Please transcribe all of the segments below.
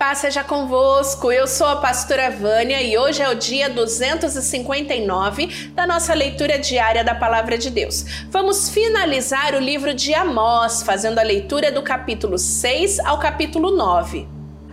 Paz seja convosco, eu sou a pastora Vânia e hoje é o dia 259 da nossa leitura diária da Palavra de Deus. Vamos finalizar o livro de Amós, fazendo a leitura do capítulo 6 ao capítulo 9.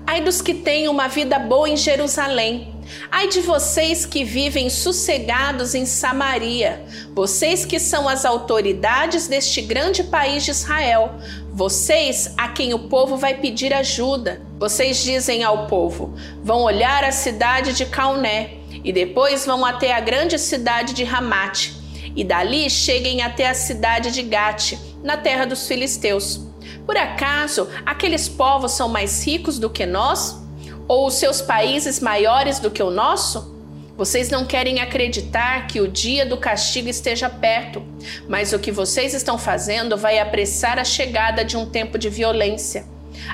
Ai dos que têm uma vida boa em Jerusalém, Ai de vocês que vivem sossegados em Samaria, vocês que são as autoridades deste grande país de Israel, vocês a quem o povo vai pedir ajuda. Vocês dizem ao povo: vão olhar a cidade de Cauné e depois vão até a grande cidade de Ramate, e dali cheguem até a cidade de Gate, na terra dos filisteus. Por acaso aqueles povos são mais ricos do que nós? Ou os seus países maiores do que o nosso? Vocês não querem acreditar que o dia do castigo esteja perto, mas o que vocês estão fazendo vai apressar a chegada de um tempo de violência.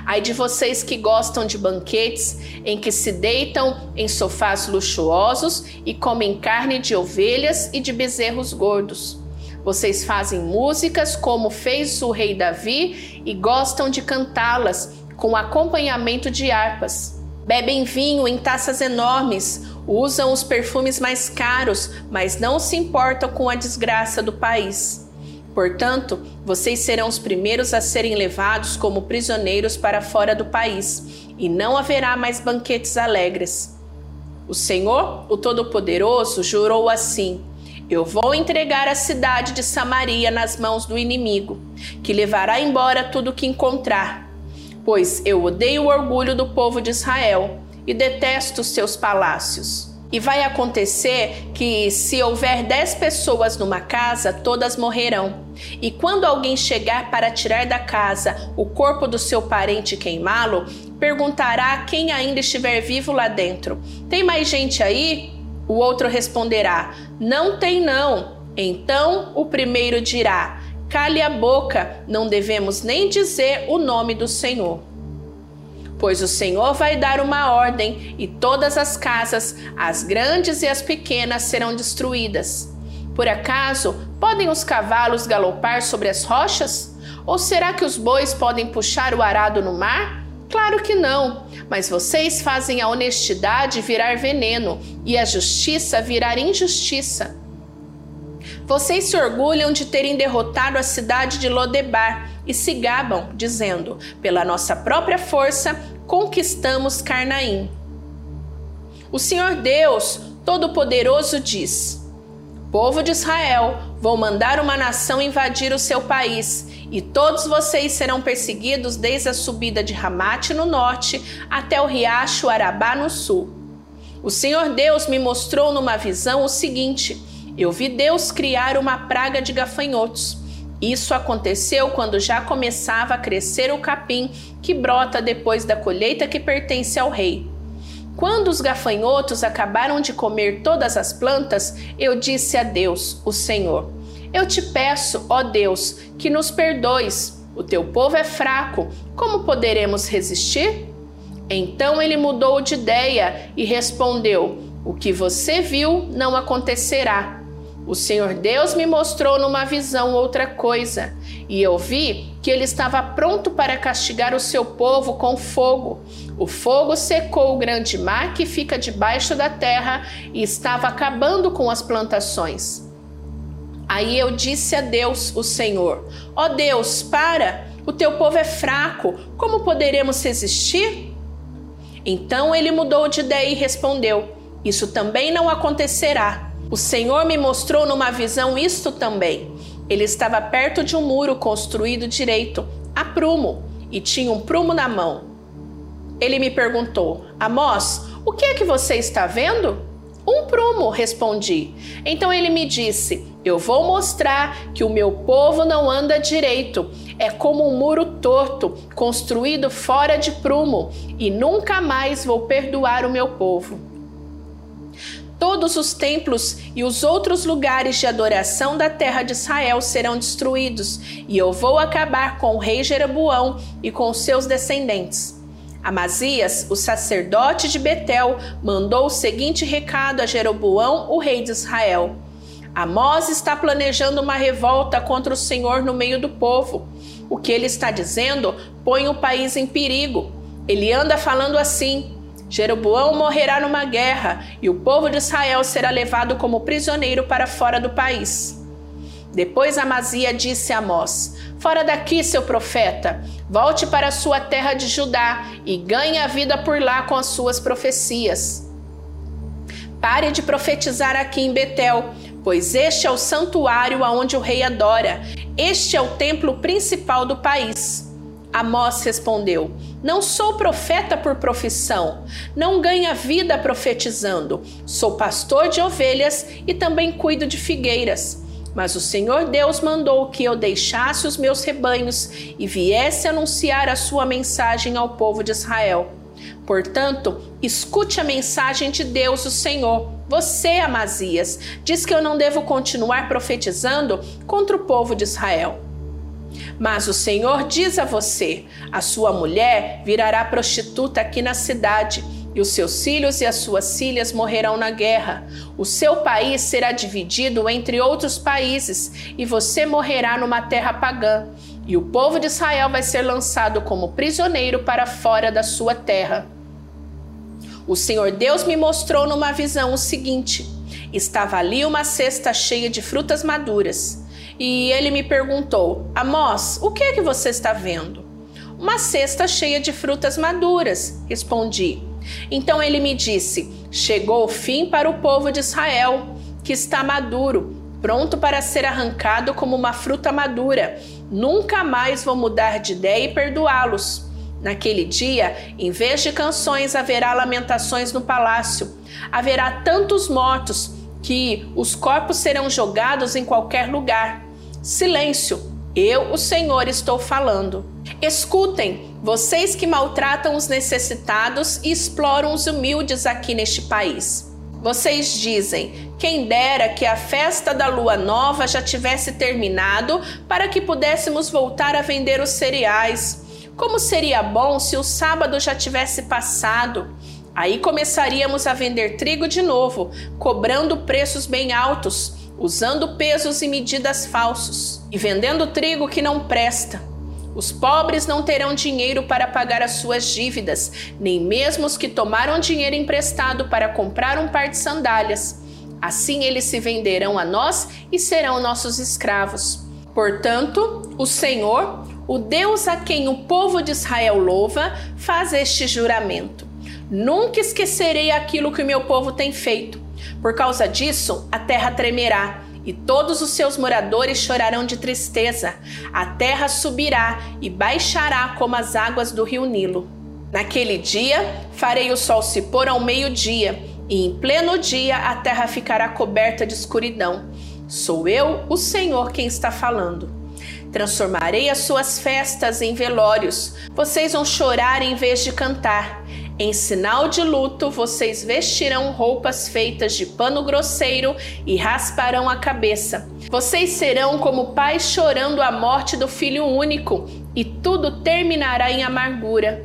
Ai de vocês que gostam de banquetes em que se deitam em sofás luxuosos e comem carne de ovelhas e de bezerros gordos. Vocês fazem músicas como fez o rei Davi e gostam de cantá-las com acompanhamento de harpas. Bebem vinho em taças enormes, usam os perfumes mais caros, mas não se importam com a desgraça do país. Portanto, vocês serão os primeiros a serem levados como prisioneiros para fora do país, e não haverá mais banquetes alegres. O Senhor, o Todo-Poderoso, jurou assim: Eu vou entregar a cidade de Samaria nas mãos do inimigo, que levará embora tudo o que encontrar pois eu odeio o orgulho do povo de Israel e detesto os seus palácios. E vai acontecer que, se houver dez pessoas numa casa, todas morrerão. E quando alguém chegar para tirar da casa o corpo do seu parente e queimá-lo, perguntará quem ainda estiver vivo lá dentro: Tem mais gente aí? O outro responderá: Não tem, não. Então o primeiro dirá: Cale a boca, não devemos nem dizer o nome do Senhor. Pois o Senhor vai dar uma ordem e todas as casas, as grandes e as pequenas, serão destruídas. Por acaso podem os cavalos galopar sobre as rochas? Ou será que os bois podem puxar o arado no mar? Claro que não, mas vocês fazem a honestidade virar veneno e a justiça virar injustiça. Vocês se orgulham de terem derrotado a cidade de Lodebar e se gabam, dizendo: pela nossa própria força conquistamos Carnaim. O Senhor Deus Todo-Poderoso diz: Povo de Israel, vou mandar uma nação invadir o seu país, e todos vocês serão perseguidos desde a subida de Ramate no norte até o riacho Arabá no sul. O Senhor Deus me mostrou numa visão o seguinte: eu vi Deus criar uma praga de gafanhotos. Isso aconteceu quando já começava a crescer o capim que brota depois da colheita que pertence ao rei. Quando os gafanhotos acabaram de comer todas as plantas, eu disse a Deus, o Senhor: Eu te peço, ó Deus, que nos perdoes. O teu povo é fraco, como poderemos resistir? Então ele mudou de ideia e respondeu: O que você viu não acontecerá. O Senhor Deus me mostrou numa visão outra coisa, e eu vi que ele estava pronto para castigar o seu povo com fogo. O fogo secou o grande mar que fica debaixo da terra e estava acabando com as plantações. Aí eu disse a Deus, o Senhor: Ó oh Deus, para! O teu povo é fraco, como poderemos resistir? Então ele mudou de ideia e respondeu: Isso também não acontecerá o Senhor me mostrou numa visão isto também. Ele estava perto de um muro construído direito, a prumo, e tinha um prumo na mão. Ele me perguntou: Amós, o que é que você está vendo? Um prumo, respondi. Então ele me disse: Eu vou mostrar que o meu povo não anda direito. É como um muro torto, construído fora de prumo, e nunca mais vou perdoar o meu povo. Todos os templos e os outros lugares de adoração da terra de Israel serão destruídos, e eu vou acabar com o rei Jeroboão e com seus descendentes. Amazias, o sacerdote de Betel, mandou o seguinte recado a Jeroboão, o rei de Israel: Amós está planejando uma revolta contra o Senhor no meio do povo. O que ele está dizendo põe o país em perigo. Ele anda falando assim: Jeroboão morrerá numa guerra e o povo de Israel será levado como prisioneiro para fora do país. Depois Amazia disse a Amós: Fora daqui, seu profeta, volte para a sua terra de Judá e ganhe a vida por lá com as suas profecias. Pare de profetizar aqui em Betel, pois este é o santuário aonde o rei adora. Este é o templo principal do país. Amós respondeu: Não sou profeta por profissão, não ganho vida profetizando. Sou pastor de ovelhas e também cuido de figueiras. Mas o Senhor Deus mandou que eu deixasse os meus rebanhos e viesse anunciar a sua mensagem ao povo de Israel. Portanto, escute a mensagem de Deus, o Senhor. Você, Amazias, diz que eu não devo continuar profetizando contra o povo de Israel. Mas o Senhor diz a você: a sua mulher virará prostituta aqui na cidade, e os seus filhos e as suas filhas morrerão na guerra. O seu país será dividido entre outros países, e você morrerá numa terra pagã. E o povo de Israel vai ser lançado como prisioneiro para fora da sua terra. O Senhor Deus me mostrou numa visão o seguinte: estava ali uma cesta cheia de frutas maduras. E ele me perguntou: Amós, o que é que você está vendo? Uma cesta cheia de frutas maduras, respondi. Então ele me disse: Chegou o fim para o povo de Israel, que está maduro, pronto para ser arrancado como uma fruta madura. Nunca mais vou mudar de ideia e perdoá-los. Naquele dia, em vez de canções, haverá lamentações no palácio. Haverá tantos mortos que os corpos serão jogados em qualquer lugar. Silêncio, eu, o Senhor, estou falando. Escutem, vocês que maltratam os necessitados e exploram os humildes aqui neste país. Vocês dizem: quem dera que a festa da lua nova já tivesse terminado para que pudéssemos voltar a vender os cereais. Como seria bom se o sábado já tivesse passado? Aí começaríamos a vender trigo de novo, cobrando preços bem altos, usando pesos e medidas falsos e vendendo trigo que não presta. Os pobres não terão dinheiro para pagar as suas dívidas, nem mesmo os que tomaram dinheiro emprestado para comprar um par de sandálias. Assim eles se venderão a nós e serão nossos escravos. Portanto, o Senhor, o Deus a quem o povo de Israel louva, faz este juramento: Nunca esquecerei aquilo que o meu povo tem feito. Por causa disso, a terra tremerá e todos os seus moradores chorarão de tristeza. A terra subirá e baixará como as águas do rio Nilo. Naquele dia, farei o sol se pôr ao meio-dia, e em pleno dia a terra ficará coberta de escuridão. Sou eu, o Senhor, quem está falando. Transformarei as suas festas em velórios. Vocês vão chorar em vez de cantar. Em sinal de luto, vocês vestirão roupas feitas de pano grosseiro e rasparão a cabeça. Vocês serão como pais chorando a morte do filho único, e tudo terminará em amargura.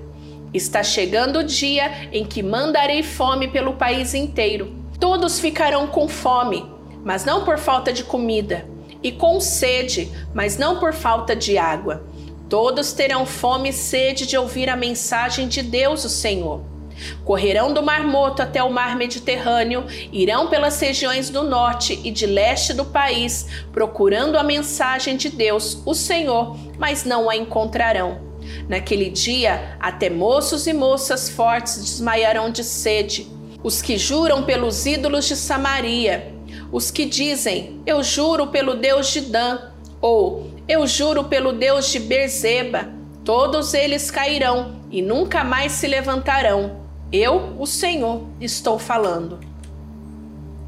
Está chegando o dia em que mandarei fome pelo país inteiro. Todos ficarão com fome, mas não por falta de comida e com sede, mas não por falta de água. Todos terão fome e sede de ouvir a mensagem de Deus, o Senhor. Correrão do Mar Morto até o Mar Mediterrâneo, irão pelas regiões do norte e de leste do país, procurando a mensagem de Deus, o Senhor, mas não a encontrarão. Naquele dia, até moços e moças fortes desmaiarão de sede. Os que juram pelos ídolos de Samaria, os que dizem: Eu juro pelo Deus de Dan, ou Eu juro pelo Deus de Berzeba, todos eles cairão e nunca mais se levantarão. Eu, o Senhor, estou falando.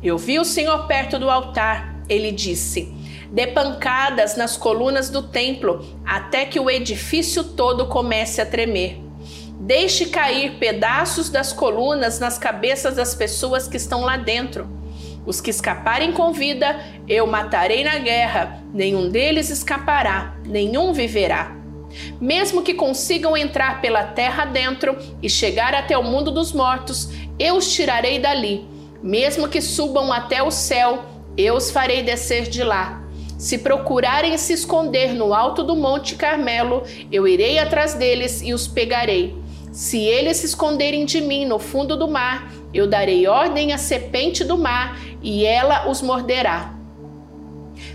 Eu vi o Senhor perto do altar. Ele disse: Dê pancadas nas colunas do templo até que o edifício todo comece a tremer. Deixe cair pedaços das colunas nas cabeças das pessoas que estão lá dentro. Os que escaparem com vida, eu matarei na guerra, nenhum deles escapará, nenhum viverá. Mesmo que consigam entrar pela terra dentro e chegar até o mundo dos mortos, eu os tirarei dali. Mesmo que subam até o céu, eu os farei descer de lá. Se procurarem se esconder no alto do Monte Carmelo, eu irei atrás deles e os pegarei. Se eles se esconderem de mim no fundo do mar, eu darei ordem à serpente do mar e ela os morderá.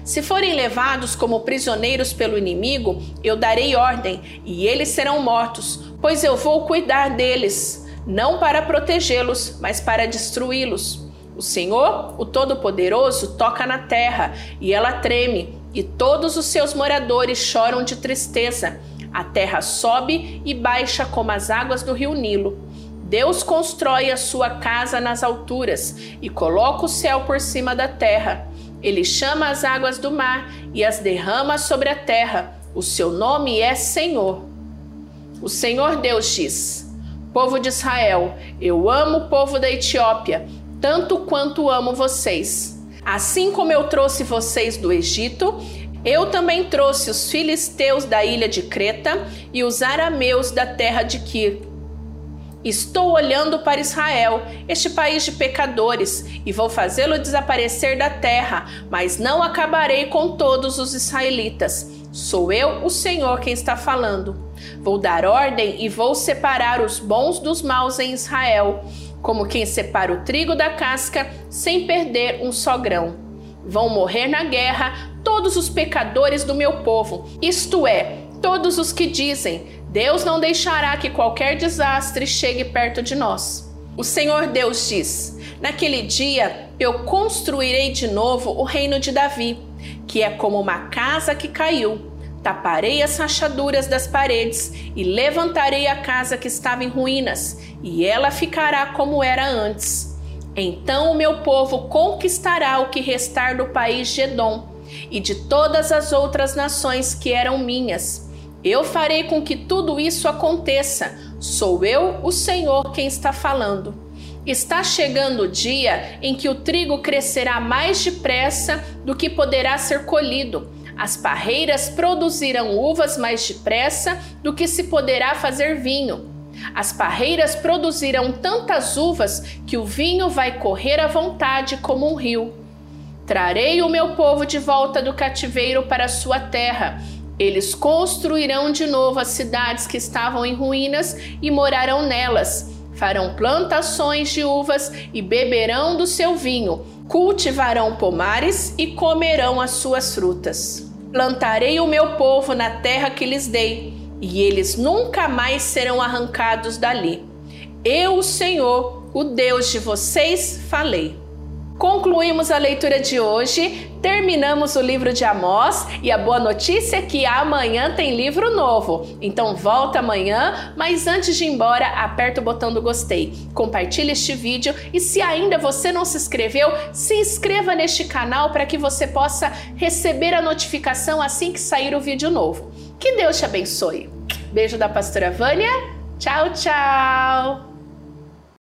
Se forem levados como prisioneiros pelo inimigo, eu darei ordem e eles serão mortos, pois eu vou cuidar deles, não para protegê-los, mas para destruí-los. O Senhor, o Todo-Poderoso, toca na terra e ela treme, e todos os seus moradores choram de tristeza. A terra sobe e baixa como as águas do rio Nilo. Deus constrói a sua casa nas alturas e coloca o céu por cima da terra. Ele chama as águas do mar e as derrama sobre a terra. O seu nome é Senhor. O Senhor Deus diz: Povo de Israel, eu amo o povo da Etiópia tanto quanto amo vocês. Assim como eu trouxe vocês do Egito, eu também trouxe os filisteus da ilha de Creta e os arameus da terra de Kir. Estou olhando para Israel, este país de pecadores, e vou fazê-lo desaparecer da terra, mas não acabarei com todos os israelitas. Sou eu, o Senhor, quem está falando. Vou dar ordem e vou separar os bons dos maus em Israel como quem separa o trigo da casca sem perder um só grão. Vão morrer na guerra todos os pecadores do meu povo, isto é, todos os que dizem: Deus não deixará que qualquer desastre chegue perto de nós. O Senhor Deus diz: Naquele dia eu construirei de novo o reino de Davi, que é como uma casa que caiu taparei as rachaduras das paredes e levantarei a casa que estava em ruínas, e ela ficará como era antes. Então o meu povo conquistará o que restar do país de Edom e de todas as outras nações que eram minhas. Eu farei com que tudo isso aconteça. Sou eu, o Senhor, quem está falando. Está chegando o dia em que o trigo crescerá mais depressa do que poderá ser colhido as parreiras produzirão uvas mais depressa do que se poderá fazer vinho. As parreiras produzirão tantas uvas que o vinho vai correr à vontade como um rio. Trarei o meu povo de volta do cativeiro para sua terra. Eles construirão de novo as cidades que estavam em ruínas e morarão nelas. Farão plantações de uvas e beberão do seu vinho. Cultivarão pomares e comerão as suas frutas. Plantarei o meu povo na terra que lhes dei, e eles nunca mais serão arrancados dali. Eu, o Senhor, o Deus de vocês, falei. Concluímos a leitura de hoje, terminamos o livro de Amós e a boa notícia é que amanhã tem livro novo. Então volta amanhã, mas antes de ir embora, aperta o botão do gostei, compartilhe este vídeo e se ainda você não se inscreveu, se inscreva neste canal para que você possa receber a notificação assim que sair o vídeo novo. Que Deus te abençoe. Beijo da pastora Vânia. Tchau, tchau.